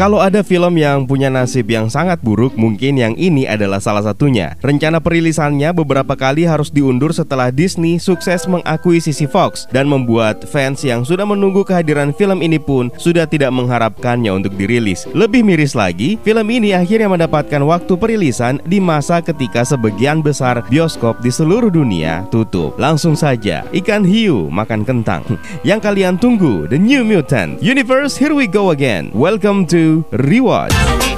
Kalau ada film yang punya nasib yang sangat buruk, mungkin yang ini adalah salah satunya. Rencana perilisannya beberapa kali harus diundur setelah Disney sukses mengakuisisi Fox dan membuat fans yang sudah menunggu kehadiran film ini pun sudah tidak mengharapkannya untuk dirilis. Lebih miris lagi, film ini akhirnya mendapatkan waktu perilisan di masa ketika sebagian besar bioskop di seluruh dunia tutup. Langsung saja, ikan hiu makan kentang. Yang kalian tunggu, The New Mutant Universe, here we go again. Welcome to rewards.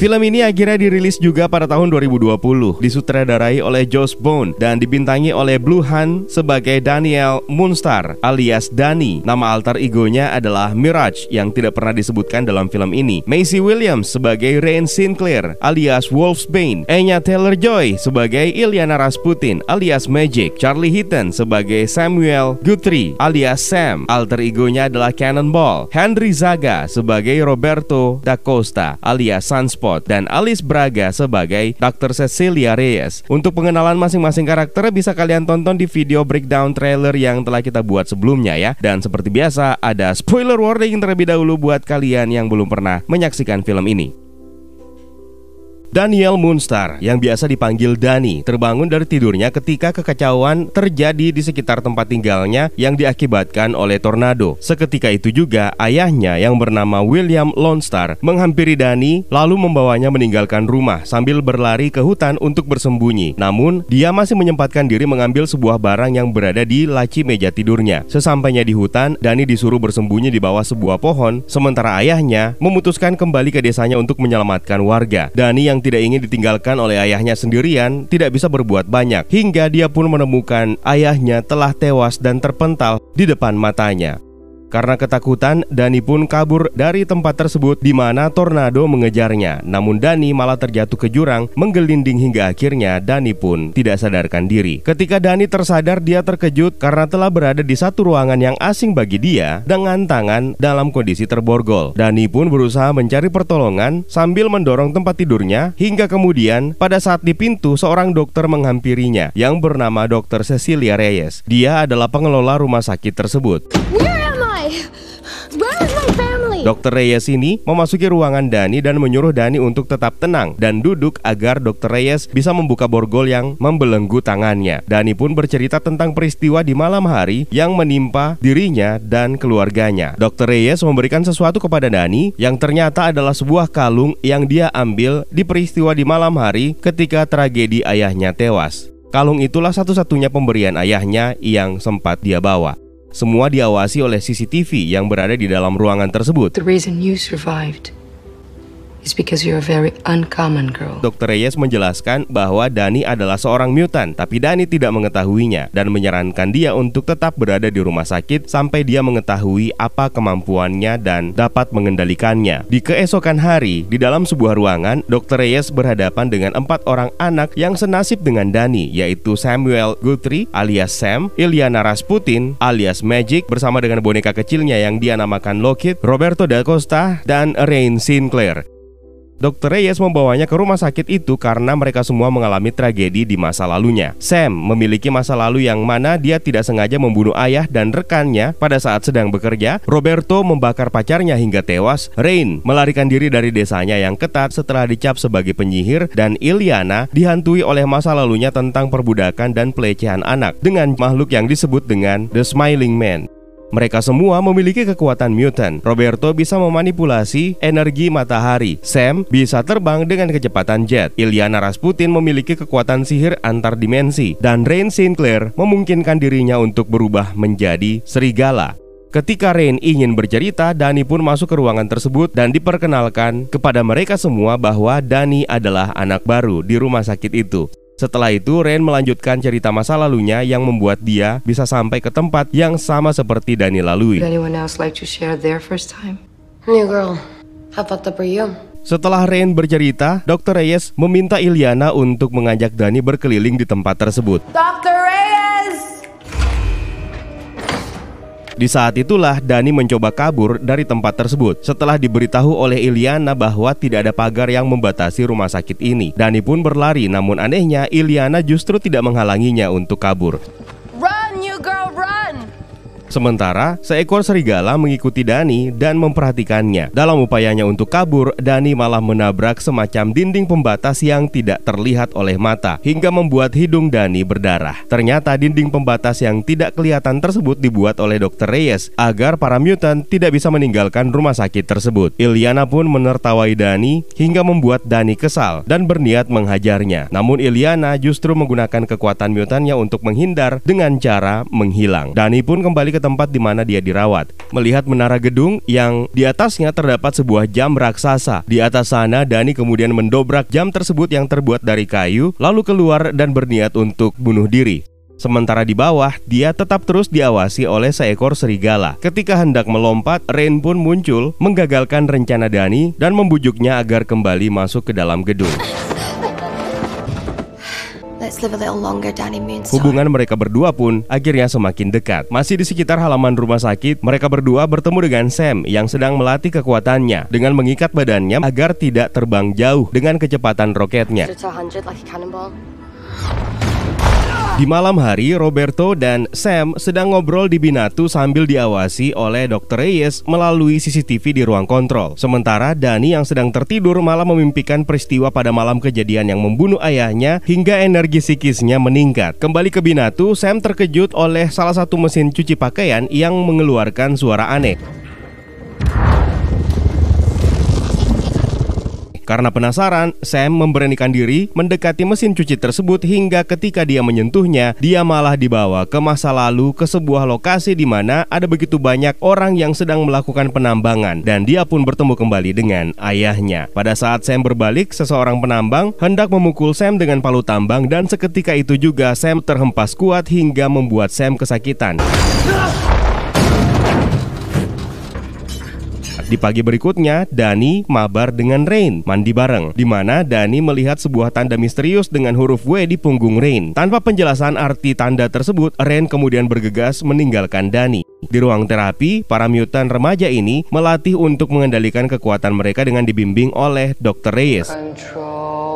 Film ini akhirnya dirilis juga pada tahun 2020 Disutradarai oleh Josh Bone Dan dibintangi oleh Blue Han sebagai Daniel Moonstar alias Dani. Nama alter egonya adalah Mirage yang tidak pernah disebutkan dalam film ini. Macy Williams sebagai Rain Sinclair alias Wolfsbane. Enya Taylor-Joy sebagai Ilyana Rasputin alias Magic. Charlie Heaton sebagai Samuel Guthrie alias Sam. Alter egonya adalah Cannonball. Henry Zaga sebagai Roberto Da Costa alias Sunspot dan Alice Braga sebagai Dr. Cecilia Reyes. Untuk pengenalan masing-masing karakter bisa kalian tonton di video breakdown trailer yang telah kita buat sebelumnya ya. Dan seperti biasa ada spoiler warning terlebih dahulu buat kalian yang belum pernah menyaksikan film ini. Daniel Moonstar yang biasa dipanggil Dani terbangun dari tidurnya ketika kekacauan terjadi di sekitar tempat tinggalnya yang diakibatkan oleh tornado. Seketika itu juga ayahnya yang bernama William Lonstar menghampiri Dani lalu membawanya meninggalkan rumah sambil berlari ke hutan untuk bersembunyi. Namun dia masih menyempatkan diri mengambil sebuah barang yang berada di laci meja tidurnya. Sesampainya di hutan, Dani disuruh bersembunyi di bawah sebuah pohon sementara ayahnya memutuskan kembali ke desanya untuk menyelamatkan warga. Dani yang tidak ingin ditinggalkan oleh ayahnya sendirian, tidak bisa berbuat banyak, hingga dia pun menemukan ayahnya telah tewas dan terpental di depan matanya. Karena ketakutan, Dani pun kabur dari tempat tersebut di mana tornado mengejarnya. Namun Dani malah terjatuh ke jurang, menggelinding hingga akhirnya Dani pun tidak sadarkan diri. Ketika Dani tersadar, dia terkejut karena telah berada di satu ruangan yang asing bagi dia dengan tangan dalam kondisi terborgol. Dani pun berusaha mencari pertolongan sambil mendorong tempat tidurnya hingga kemudian pada saat di pintu seorang dokter menghampirinya yang bernama Dr. Cecilia Reyes. Dia adalah pengelola rumah sakit tersebut. Dokter Reyes ini memasuki ruangan Dani dan menyuruh Dani untuk tetap tenang dan duduk agar Dokter Reyes bisa membuka borgol yang membelenggu tangannya. Dani pun bercerita tentang peristiwa di malam hari yang menimpa dirinya dan keluarganya. Dokter Reyes memberikan sesuatu kepada Dani yang ternyata adalah sebuah kalung yang dia ambil di peristiwa di malam hari ketika tragedi ayahnya tewas. Kalung itulah satu-satunya pemberian ayahnya yang sempat dia bawa. Semua diawasi oleh CCTV yang berada di dalam ruangan tersebut. The reason you survived is because you're a very uncommon girl. Dr. Reyes menjelaskan bahwa Dani adalah seorang mutan, tapi Dani tidak mengetahuinya dan menyarankan dia untuk tetap berada di rumah sakit sampai dia mengetahui apa kemampuannya dan dapat mengendalikannya. Di keesokan hari, di dalam sebuah ruangan, Dr. Reyes berhadapan dengan empat orang anak yang senasib dengan Dani, yaitu Samuel Guthrie alias Sam, Ilyana Rasputin alias Magic bersama dengan boneka kecilnya yang dia namakan Lockheed, Roberto da Costa, dan Rain Sinclair. Dr. Reyes membawanya ke rumah sakit itu karena mereka semua mengalami tragedi di masa lalunya. Sam memiliki masa lalu yang mana dia tidak sengaja membunuh ayah dan rekannya pada saat sedang bekerja. Roberto membakar pacarnya hingga tewas. Rain melarikan diri dari desanya yang ketat setelah dicap sebagai penyihir dan Ilyana dihantui oleh masa lalunya tentang perbudakan dan pelecehan anak dengan makhluk yang disebut dengan The Smiling Man. Mereka semua memiliki kekuatan mutant. Roberto bisa memanipulasi energi matahari. Sam bisa terbang dengan kecepatan jet. Ilyana Rasputin memiliki kekuatan sihir antar dimensi. Dan Rain Sinclair memungkinkan dirinya untuk berubah menjadi serigala. Ketika Rain ingin bercerita, Dani pun masuk ke ruangan tersebut dan diperkenalkan kepada mereka semua bahwa Dani adalah anak baru di rumah sakit itu. Setelah itu, Ren melanjutkan cerita masa lalunya yang membuat dia bisa sampai ke tempat yang sama seperti Dani lalui. Setelah Ren bercerita, Dr. Reyes meminta Ilyana untuk mengajak Dani berkeliling di tempat tersebut. Dr. Reyes! Di saat itulah Dani mencoba kabur dari tempat tersebut setelah diberitahu oleh Iliana bahwa tidak ada pagar yang membatasi rumah sakit ini. Dani pun berlari namun anehnya Iliana justru tidak menghalanginya untuk kabur. Sementara, seekor serigala mengikuti Dani dan memperhatikannya. Dalam upayanya untuk kabur, Dani malah menabrak semacam dinding pembatas yang tidak terlihat oleh mata, hingga membuat hidung Dani berdarah. Ternyata dinding pembatas yang tidak kelihatan tersebut dibuat oleh Dr. Reyes agar para mutant tidak bisa meninggalkan rumah sakit tersebut. Iliana pun menertawai Dani hingga membuat Dani kesal dan berniat menghajarnya. Namun Iliana justru menggunakan kekuatan mutannya untuk menghindar dengan cara menghilang. Dani pun kembali ke tempat di mana dia dirawat. Melihat menara gedung yang di atasnya terdapat sebuah jam raksasa. Di atas sana, Dani kemudian mendobrak jam tersebut yang terbuat dari kayu, lalu keluar dan berniat untuk bunuh diri. Sementara di bawah, dia tetap terus diawasi oleh seekor serigala. Ketika hendak melompat, Rain pun muncul, menggagalkan rencana Dani dan membujuknya agar kembali masuk ke dalam gedung. Hubungan mereka berdua pun akhirnya semakin dekat. Masih di sekitar halaman rumah sakit, mereka berdua bertemu dengan Sam yang sedang melatih kekuatannya dengan mengikat badannya agar tidak terbang jauh dengan kecepatan roketnya. Di malam hari, Roberto dan Sam sedang ngobrol di Binatu sambil diawasi oleh Dr. Reyes melalui CCTV di ruang kontrol. Sementara Dani yang sedang tertidur malah memimpikan peristiwa pada malam kejadian yang membunuh ayahnya hingga energi psikisnya meningkat. Kembali ke Binatu, Sam terkejut oleh salah satu mesin cuci pakaian yang mengeluarkan suara aneh. Karena penasaran, Sam memberanikan diri mendekati mesin cuci tersebut hingga ketika dia menyentuhnya, dia malah dibawa ke masa lalu ke sebuah lokasi di mana ada begitu banyak orang yang sedang melakukan penambangan dan dia pun bertemu kembali dengan ayahnya. Pada saat Sam berbalik, seseorang penambang hendak memukul Sam dengan palu tambang dan seketika itu juga Sam terhempas kuat hingga membuat Sam kesakitan. Di pagi berikutnya, Dani mabar dengan Rain mandi bareng, di mana Dani melihat sebuah tanda misterius dengan huruf W di punggung Rain. Tanpa penjelasan arti tanda tersebut, Rain kemudian bergegas meninggalkan Dani. Di ruang terapi, para mutant remaja ini melatih untuk mengendalikan kekuatan mereka dengan dibimbing oleh Dr. Reyes. Control.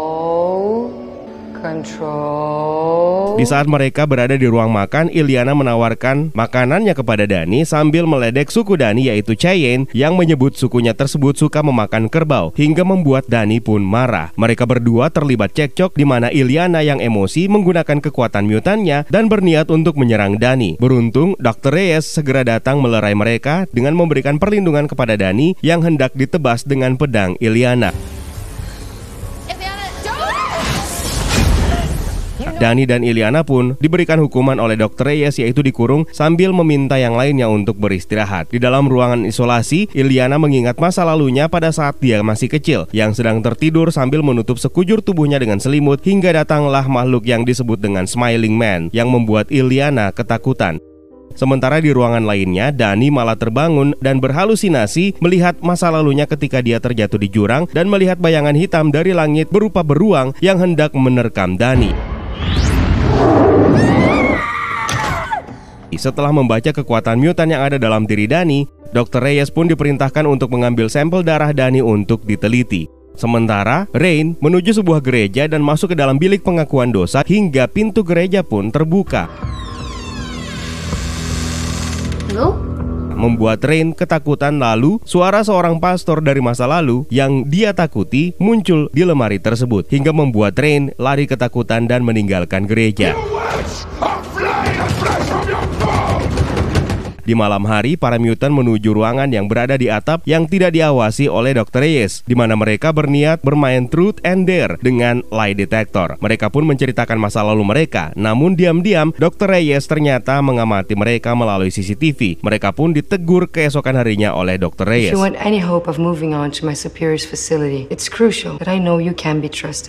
Di saat mereka berada di ruang makan, Iliana menawarkan makanannya kepada Dani sambil meledek suku Dani yaitu Cheyenne yang menyebut sukunya tersebut suka memakan kerbau hingga membuat Dani pun marah. Mereka berdua terlibat cekcok di mana Iliana yang emosi menggunakan kekuatan mutannya dan berniat untuk menyerang Dani. Beruntung, Dr. Reyes segera datang melerai mereka dengan memberikan perlindungan kepada Dani yang hendak ditebas dengan pedang Iliana. Dani dan Iliana pun diberikan hukuman oleh Dr. Reyes yaitu dikurung sambil meminta yang lainnya untuk beristirahat. Di dalam ruangan isolasi, Iliana mengingat masa lalunya pada saat dia masih kecil yang sedang tertidur sambil menutup sekujur tubuhnya dengan selimut hingga datanglah makhluk yang disebut dengan Smiling Man yang membuat Iliana ketakutan. Sementara di ruangan lainnya, Dani malah terbangun dan berhalusinasi melihat masa lalunya ketika dia terjatuh di jurang dan melihat bayangan hitam dari langit berupa beruang yang hendak menerkam Dani. Setelah membaca kekuatan mutan yang ada dalam diri Dani, Dr. Reyes pun diperintahkan untuk mengambil sampel darah Dani untuk diteliti. Sementara Rain menuju sebuah gereja dan masuk ke dalam bilik pengakuan dosa hingga pintu gereja pun terbuka. Halo? Membuat Rain ketakutan lalu suara seorang pastor dari masa lalu yang dia takuti muncul di lemari tersebut hingga membuat Rain lari ketakutan dan meninggalkan gereja. Di malam hari, para mutant menuju ruangan yang berada di atap yang tidak diawasi oleh Dr. Reyes, di mana mereka berniat bermain truth and dare dengan lie detector. Mereka pun menceritakan masa lalu mereka, namun diam-diam Dr. Reyes ternyata mengamati mereka melalui CCTV. Mereka pun ditegur keesokan harinya oleh Dr. Reyes.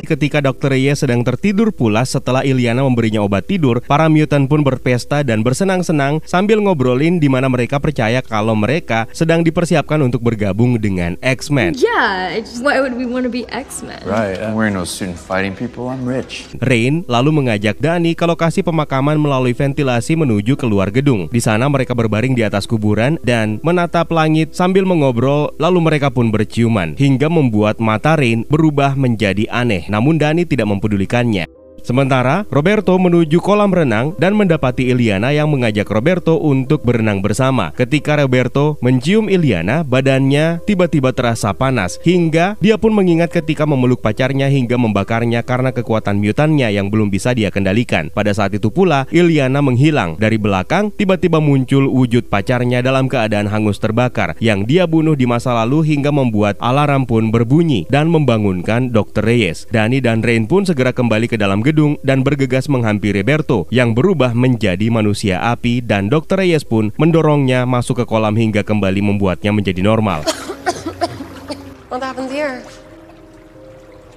Ketika Dr. Reyes sedang tertidur pulas setelah Iliana memberinya obat tidur, para mutant pun berpesta dan bersenang-senang sambil ngobrolin di mana mereka percaya kalau mereka sedang dipersiapkan untuk bergabung dengan X-Men. Yeah, why would we want to be X-Men? Right. Uh, we're no student fighting people. I'm rich. Rain lalu mengajak Dani ke lokasi pemakaman melalui ventilasi menuju keluar gedung. Di sana mereka berbaring di atas kuburan dan menatap langit sambil mengobrol lalu mereka pun berciuman hingga membuat mata Rain berubah menjadi aneh. Namun Dani tidak mempedulikannya. Sementara Roberto menuju kolam renang dan mendapati Iliana yang mengajak Roberto untuk berenang bersama. Ketika Roberto mencium Iliana, badannya tiba-tiba terasa panas hingga dia pun mengingat ketika memeluk pacarnya hingga membakarnya karena kekuatan mutannya yang belum bisa dia kendalikan. Pada saat itu pula Iliana menghilang. Dari belakang tiba-tiba muncul wujud pacarnya dalam keadaan hangus terbakar yang dia bunuh di masa lalu hingga membuat alarm pun berbunyi dan membangunkan Dr. Reyes. Dani dan Rain pun segera kembali ke dalam gedung gedung dan bergegas menghampiri Berto yang berubah menjadi manusia api dan Dr. Reyes pun mendorongnya masuk ke kolam hingga kembali membuatnya menjadi normal.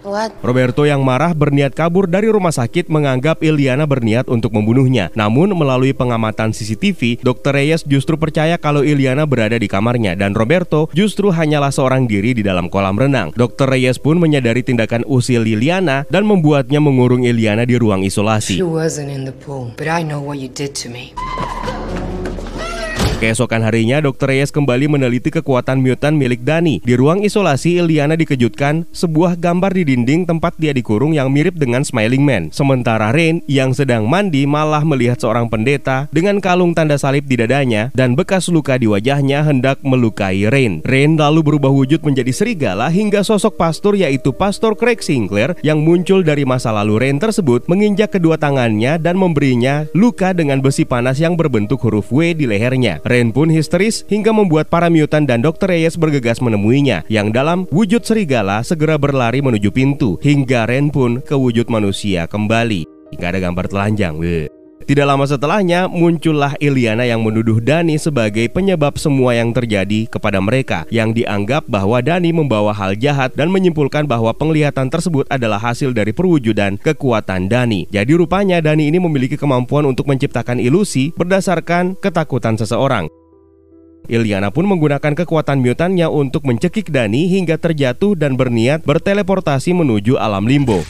What? Roberto yang marah berniat kabur dari rumah sakit menganggap Iliana berniat untuk membunuhnya. Namun melalui pengamatan CCTV, Dr. Reyes justru percaya kalau Iliana berada di kamarnya dan Roberto justru hanyalah seorang diri di dalam kolam renang. Dr. Reyes pun menyadari tindakan usil Liliana dan membuatnya mengurung Iliana di ruang isolasi. She wasn't in the pool, but I know what you did to me. Keesokan harinya, Dr. Reyes kembali meneliti kekuatan mutan milik Dani. Di ruang isolasi, Iliana dikejutkan sebuah gambar di dinding tempat dia dikurung yang mirip dengan Smiling Man. Sementara Rain yang sedang mandi malah melihat seorang pendeta dengan kalung tanda salib di dadanya dan bekas luka di wajahnya hendak melukai Rain. Rain lalu berubah wujud menjadi serigala hingga sosok pastor yaitu Pastor Craig Sinclair yang muncul dari masa lalu Rain tersebut menginjak kedua tangannya dan memberinya luka dengan besi panas yang berbentuk huruf W di lehernya. Rain pun histeris hingga membuat para mutan dan Dr. Reyes bergegas menemuinya yang dalam wujud serigala segera berlari menuju pintu hingga Rain pun ke wujud manusia kembali. Gak ada gambar telanjang. Weh. Tidak lama setelahnya muncullah Iliana yang menuduh Dani sebagai penyebab semua yang terjadi kepada mereka yang dianggap bahwa Dani membawa hal jahat dan menyimpulkan bahwa penglihatan tersebut adalah hasil dari perwujudan kekuatan Dani. Jadi rupanya Dani ini memiliki kemampuan untuk menciptakan ilusi berdasarkan ketakutan seseorang. Iliana pun menggunakan kekuatan mutannya untuk mencekik Dani hingga terjatuh dan berniat berteleportasi menuju alam limbo.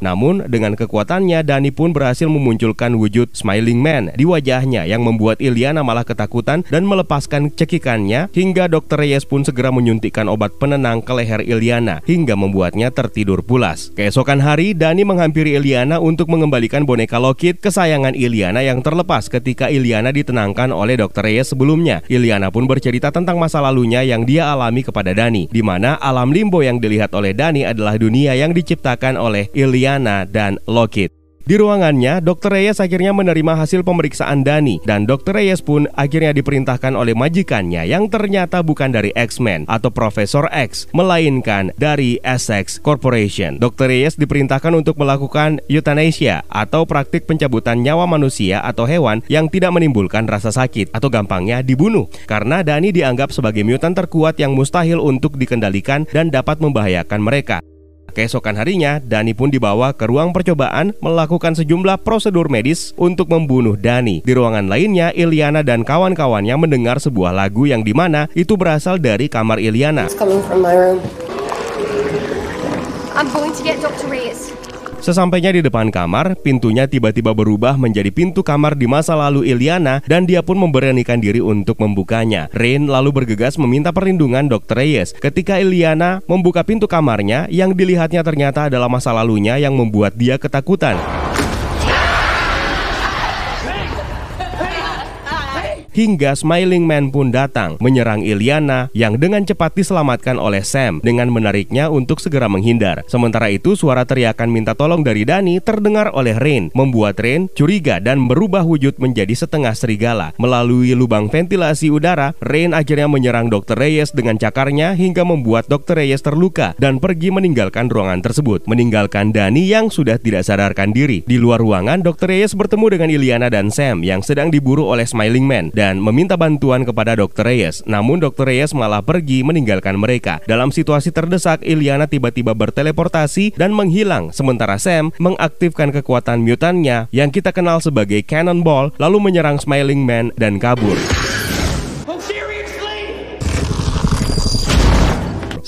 Namun dengan kekuatannya Dani pun berhasil memunculkan wujud Smiling Man di wajahnya yang membuat Iliana malah ketakutan dan melepaskan cekikannya hingga Dr. Reyes pun segera menyuntikkan obat penenang ke leher Iliana hingga membuatnya tertidur pulas. Keesokan hari Dani menghampiri Iliana untuk mengembalikan boneka Lockheed kesayangan Iliana yang terlepas ketika Iliana ditenangkan oleh Dr. Reyes sebelumnya. Iliana pun bercerita tentang masa lalunya yang dia alami kepada Dani di mana alam limbo yang dilihat oleh Dani adalah dunia yang diciptakan oleh Iliana Diana dan Lockheed. Di ruangannya, Dr. Reyes akhirnya menerima hasil pemeriksaan Dani dan Dr. Reyes pun akhirnya diperintahkan oleh majikannya yang ternyata bukan dari X-Men atau Profesor X, melainkan dari Essex Corporation. Dr. Reyes diperintahkan untuk melakukan euthanasia atau praktik pencabutan nyawa manusia atau hewan yang tidak menimbulkan rasa sakit atau gampangnya dibunuh karena Dani dianggap sebagai mutan terkuat yang mustahil untuk dikendalikan dan dapat membahayakan mereka. Keesokan harinya, Dani pun dibawa ke ruang percobaan melakukan sejumlah prosedur medis untuk membunuh Dani. Di ruangan lainnya, Iliana dan kawan-kawannya mendengar sebuah lagu yang di mana itu berasal dari kamar Iliana. I'm going to get Dr. Reyes. Sesampainya di depan kamar, pintunya tiba-tiba berubah menjadi pintu kamar di masa lalu Iliana dan dia pun memberanikan diri untuk membukanya. Rain lalu bergegas meminta perlindungan Dr. Reyes ketika Iliana membuka pintu kamarnya yang dilihatnya ternyata adalah masa lalunya yang membuat dia ketakutan. Hingga Smiling Man pun datang menyerang Iliana yang dengan cepat diselamatkan oleh Sam dengan menariknya untuk segera menghindar. Sementara itu suara teriakan minta tolong dari Dani terdengar oleh Rain, membuat Rain curiga dan berubah wujud menjadi setengah serigala. Melalui lubang ventilasi udara, Rain akhirnya menyerang Dr. Reyes dengan cakarnya hingga membuat Dr. Reyes terluka dan pergi meninggalkan ruangan tersebut, meninggalkan Dani yang sudah tidak sadarkan diri. Di luar ruangan, Dr. Reyes bertemu dengan Iliana dan Sam yang sedang diburu oleh Smiling Man dan dan meminta bantuan kepada Dr. Reyes. Namun Dr. Reyes malah pergi meninggalkan mereka. Dalam situasi terdesak, Iliana tiba-tiba berteleportasi dan menghilang, sementara Sam mengaktifkan kekuatan mutannya yang kita kenal sebagai Cannonball lalu menyerang Smiling Man dan kabur.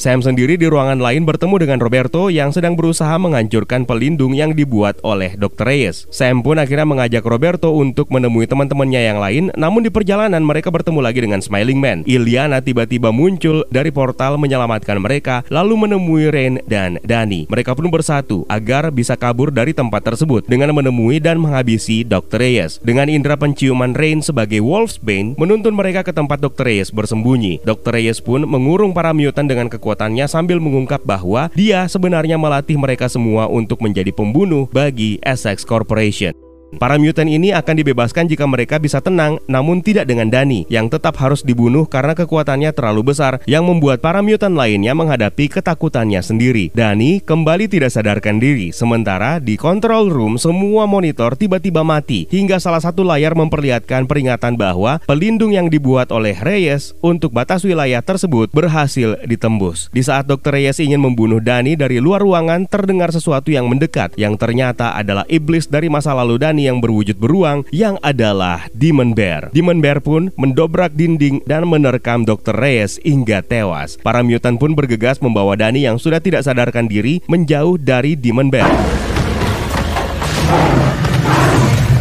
Sam sendiri di ruangan lain bertemu dengan Roberto yang sedang berusaha menghancurkan pelindung yang dibuat oleh Dr. Reyes. Sam pun akhirnya mengajak Roberto untuk menemui teman-temannya yang lain, namun di perjalanan mereka bertemu lagi dengan Smiling Man. Iliana tiba-tiba muncul dari portal menyelamatkan mereka, lalu menemui Rain dan Dani. Mereka pun bersatu agar bisa kabur dari tempat tersebut dengan menemui dan menghabisi Dr. Reyes. Dengan indera penciuman Rain sebagai Wolfsbane menuntun mereka ke tempat Dr. Reyes bersembunyi. Dr. Reyes pun mengurung para mutant dengan kekuatan kekuatannya sambil mengungkap bahwa dia sebenarnya melatih mereka semua untuk menjadi pembunuh bagi Essex Corporation. Para mutant ini akan dibebaskan jika mereka bisa tenang, namun tidak dengan Dani yang tetap harus dibunuh karena kekuatannya terlalu besar yang membuat para mutant lainnya menghadapi ketakutannya sendiri. Dani kembali tidak sadarkan diri, sementara di control room semua monitor tiba-tiba mati hingga salah satu layar memperlihatkan peringatan bahwa pelindung yang dibuat oleh Reyes untuk batas wilayah tersebut berhasil ditembus. Di saat Dr. Reyes ingin membunuh Dani dari luar ruangan, terdengar sesuatu yang mendekat yang ternyata adalah iblis dari masa lalu Dani yang berwujud beruang yang adalah Demon Bear. Demon Bear pun mendobrak dinding dan menerkam Dr. Reyes hingga tewas. Para mutant pun bergegas membawa Dani yang sudah tidak sadarkan diri menjauh dari Demon Bear.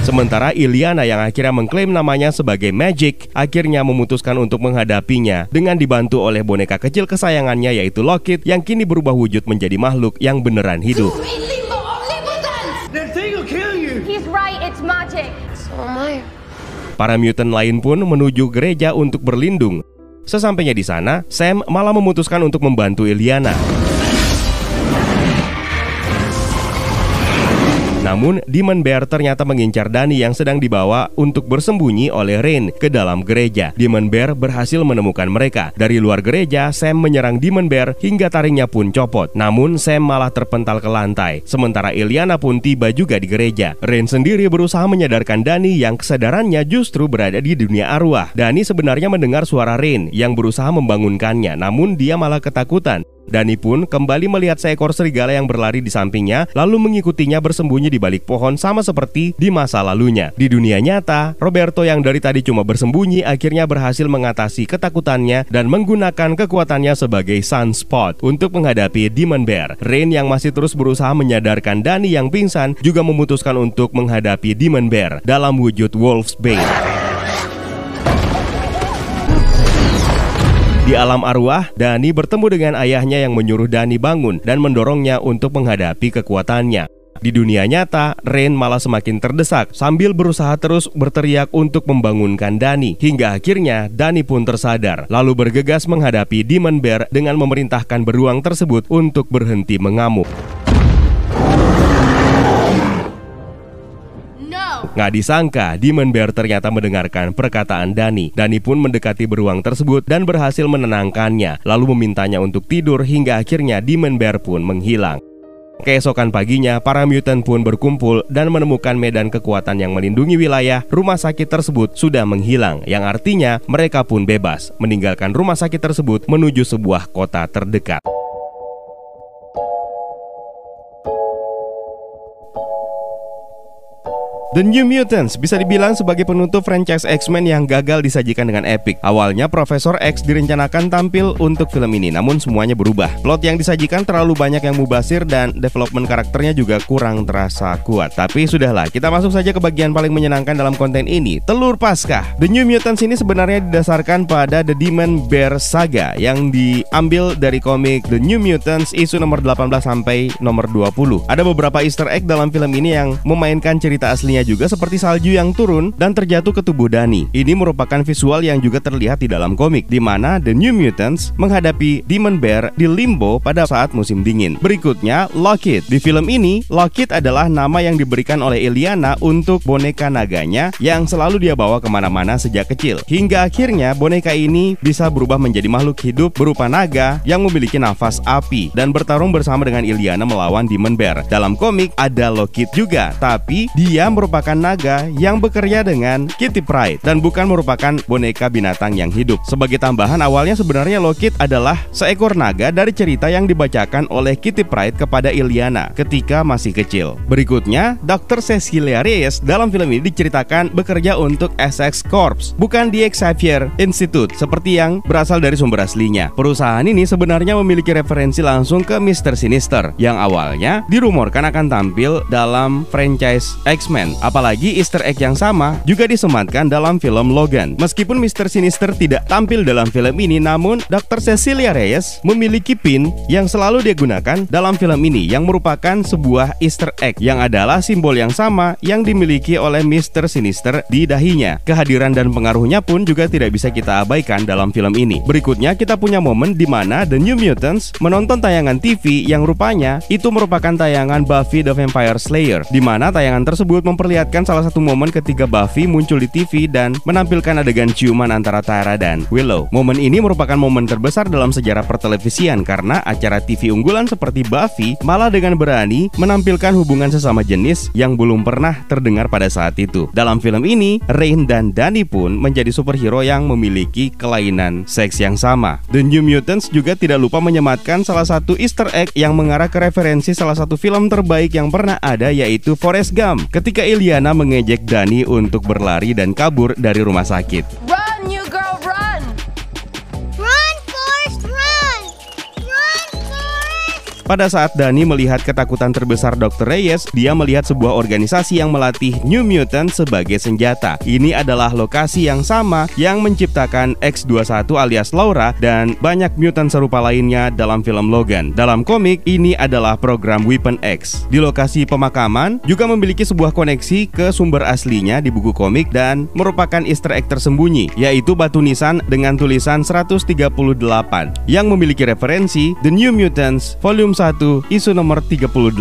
Sementara Iliana yang akhirnya mengklaim namanya sebagai Magic akhirnya memutuskan untuk menghadapinya dengan dibantu oleh boneka kecil kesayangannya yaitu Lockit yang kini berubah wujud menjadi makhluk yang beneran hidup. Para mutant lain pun menuju gereja untuk berlindung. Sesampainya di sana, Sam malah memutuskan untuk membantu Iliana. Namun, Demon Bear ternyata mengincar Dani yang sedang dibawa untuk bersembunyi oleh Rain ke dalam gereja. Demon Bear berhasil menemukan mereka. Dari luar gereja, Sam menyerang Demon Bear hingga taringnya pun copot. Namun, Sam malah terpental ke lantai. Sementara Iliana pun tiba juga di gereja. Rain sendiri berusaha menyadarkan Dani yang kesadarannya justru berada di dunia arwah. Dani sebenarnya mendengar suara Rain yang berusaha membangunkannya, namun dia malah ketakutan. Dani pun kembali melihat seekor serigala yang berlari di sampingnya, lalu mengikutinya bersembunyi di balik pohon sama seperti di masa lalunya. Di dunia nyata, Roberto yang dari tadi cuma bersembunyi akhirnya berhasil mengatasi ketakutannya dan menggunakan kekuatannya sebagai Sunspot untuk menghadapi Demon Bear. Rain yang masih terus berusaha menyadarkan Dani yang pingsan juga memutuskan untuk menghadapi Demon Bear dalam wujud Wolf's Bane. Di alam arwah, Dani bertemu dengan ayahnya yang menyuruh Dani bangun dan mendorongnya untuk menghadapi kekuatannya. Di dunia nyata, Rain malah semakin terdesak sambil berusaha terus berteriak untuk membangunkan Dani. Hingga akhirnya Dani pun tersadar, lalu bergegas menghadapi Demon Bear dengan memerintahkan beruang tersebut untuk berhenti mengamuk. Nggak disangka, Demon Bear ternyata mendengarkan perkataan Dani. Dani pun mendekati beruang tersebut dan berhasil menenangkannya, lalu memintanya untuk tidur hingga akhirnya Demon Bear pun menghilang. Keesokan paginya, para mutant pun berkumpul dan menemukan medan kekuatan yang melindungi wilayah rumah sakit tersebut sudah menghilang, yang artinya mereka pun bebas meninggalkan rumah sakit tersebut menuju sebuah kota terdekat. The New Mutants bisa dibilang sebagai penutup franchise X-Men yang gagal disajikan dengan epic. Awalnya Profesor X direncanakan tampil untuk film ini, namun semuanya berubah. Plot yang disajikan terlalu banyak yang mubasir dan development karakternya juga kurang terasa kuat. Tapi sudahlah, kita masuk saja ke bagian paling menyenangkan dalam konten ini, Telur Paskah. The New Mutants ini sebenarnya didasarkan pada The Demon Bear Saga yang diambil dari komik The New Mutants isu nomor 18 sampai nomor 20. Ada beberapa easter egg dalam film ini yang memainkan cerita aslinya juga seperti salju yang turun dan terjatuh ke tubuh Dani. Ini merupakan visual yang juga terlihat di dalam komik, di mana The New Mutants menghadapi Demon Bear di Limbo pada saat musim dingin. Berikutnya, Lockit. Di film ini, Lockit adalah nama yang diberikan oleh Iliana untuk boneka naganya yang selalu dia bawa ke mana-mana sejak kecil. Hingga akhirnya boneka ini bisa berubah menjadi makhluk hidup berupa naga yang memiliki nafas api dan bertarung bersama dengan Iliana melawan Demon Bear. Dalam komik ada Lockit juga, tapi dia merupakan merupakan naga yang bekerja dengan Kitty Pride dan bukan merupakan boneka binatang yang hidup. Sebagai tambahan awalnya sebenarnya Lockheed adalah seekor naga dari cerita yang dibacakan oleh Kitty Pride kepada Iliana ketika masih kecil. Berikutnya, Dr. Cecilia Reyes dalam film ini diceritakan bekerja untuk Essex Corps, bukan di Xavier Institute seperti yang berasal dari sumber aslinya. Perusahaan ini sebenarnya memiliki referensi langsung ke Mr. Sinister yang awalnya dirumorkan akan tampil dalam franchise X-Men. Apalagi Easter egg yang sama juga disematkan dalam film Logan. Meskipun Mr. Sinister tidak tampil dalam film ini, namun Dr. Cecilia Reyes memiliki pin yang selalu dia gunakan dalam film ini yang merupakan sebuah Easter egg yang adalah simbol yang sama yang dimiliki oleh Mr. Sinister di dahinya. Kehadiran dan pengaruhnya pun juga tidak bisa kita abaikan dalam film ini. Berikutnya kita punya momen di mana The New Mutants menonton tayangan TV yang rupanya itu merupakan tayangan Buffy the Vampire Slayer di mana tayangan tersebut memperlihatkan salah satu momen ketika Buffy muncul di TV dan menampilkan adegan ciuman antara Tara dan Willow. Momen ini merupakan momen terbesar dalam sejarah pertelevisian karena acara TV unggulan seperti Buffy malah dengan berani menampilkan hubungan sesama jenis yang belum pernah terdengar pada saat itu. Dalam film ini, Rain dan Danny pun menjadi superhero yang memiliki kelainan seks yang sama. The New Mutants juga tidak lupa menyematkan salah satu easter egg yang mengarah ke referensi salah satu film terbaik yang pernah ada yaitu Forrest Gump. Ketika Iliana mengejek Danny untuk berlari dan kabur dari rumah sakit. Pada saat Dani melihat ketakutan terbesar Dr. Reyes, dia melihat sebuah organisasi yang melatih New Mutant sebagai senjata. Ini adalah lokasi yang sama yang menciptakan X21 alias Laura dan banyak mutant serupa lainnya dalam film Logan. Dalam komik, ini adalah program Weapon X. Di lokasi pemakaman juga memiliki sebuah koneksi ke sumber aslinya di buku komik dan merupakan easter egg tersembunyi, yaitu batu nisan dengan tulisan 138 yang memiliki referensi The New Mutants Volume 1 isu nomor 38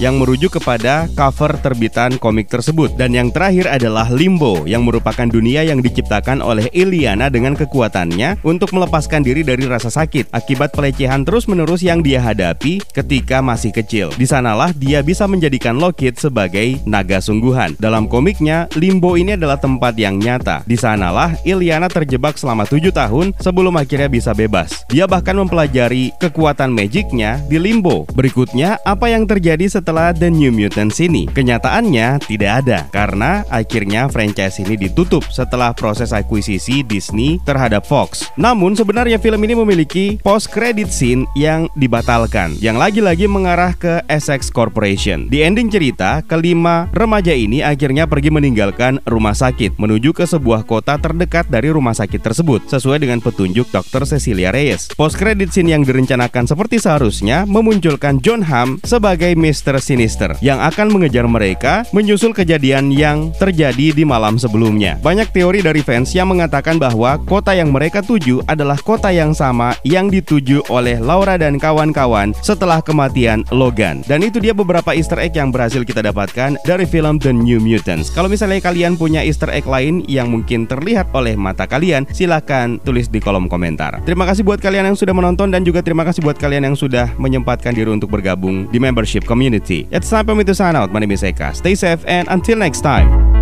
yang merujuk kepada cover terbitan komik tersebut dan yang terakhir adalah Limbo yang merupakan dunia yang diciptakan oleh Iliana dengan kekuatannya untuk melepaskan diri dari rasa sakit akibat pelecehan terus-menerus yang dia hadapi ketika masih kecil. Di sanalah dia bisa menjadikan Lockheed sebagai naga sungguhan. Dalam komiknya, Limbo ini adalah tempat yang nyata. Di sanalah Iliana terjebak selama tujuh tahun sebelum akhirnya bisa bebas. Dia bahkan mempelajari kekuatan magicnya di Limbo. Berikutnya, apa yang terjadi setelah The New Mutants ini? Kenyataannya tidak ada, karena akhirnya franchise ini ditutup setelah proses akuisisi Disney terhadap Fox. Namun sebenarnya film ini memiliki post credit scene yang dibatalkan, yang lagi-lagi mengarah ke Essex Corporation. Di ending cerita, kelima remaja ini akhirnya pergi meninggalkan rumah sakit menuju ke sebuah kota terdekat dari rumah sakit tersebut, sesuai dengan petunjuk Dr. Cecilia Reyes. Post credit scene yang direncanakan seperti seharusnya memunculkan John Hamm sebagai Mr. Sinister yang akan mengejar mereka menyusul kejadian yang terjadi di malam sebelumnya. Banyak teori dari fans yang mengatakan bahwa kota yang mereka tuju adalah kota yang sama yang dituju oleh Laura dan kawan-kawan setelah kematian Logan. Dan itu dia beberapa easter egg yang berhasil kita dapatkan dari film The New Mutants. Kalau misalnya kalian punya easter egg lain yang mungkin terlihat oleh mata kalian, silahkan tulis di kolom komentar. Terima kasih buat kalian yang sudah menonton dan juga terima kasih buat kalian yang sudah menyempatkan diri untuk bergabung di membership community. It's time for me to sign out. My name is Eka. Stay safe and until next time.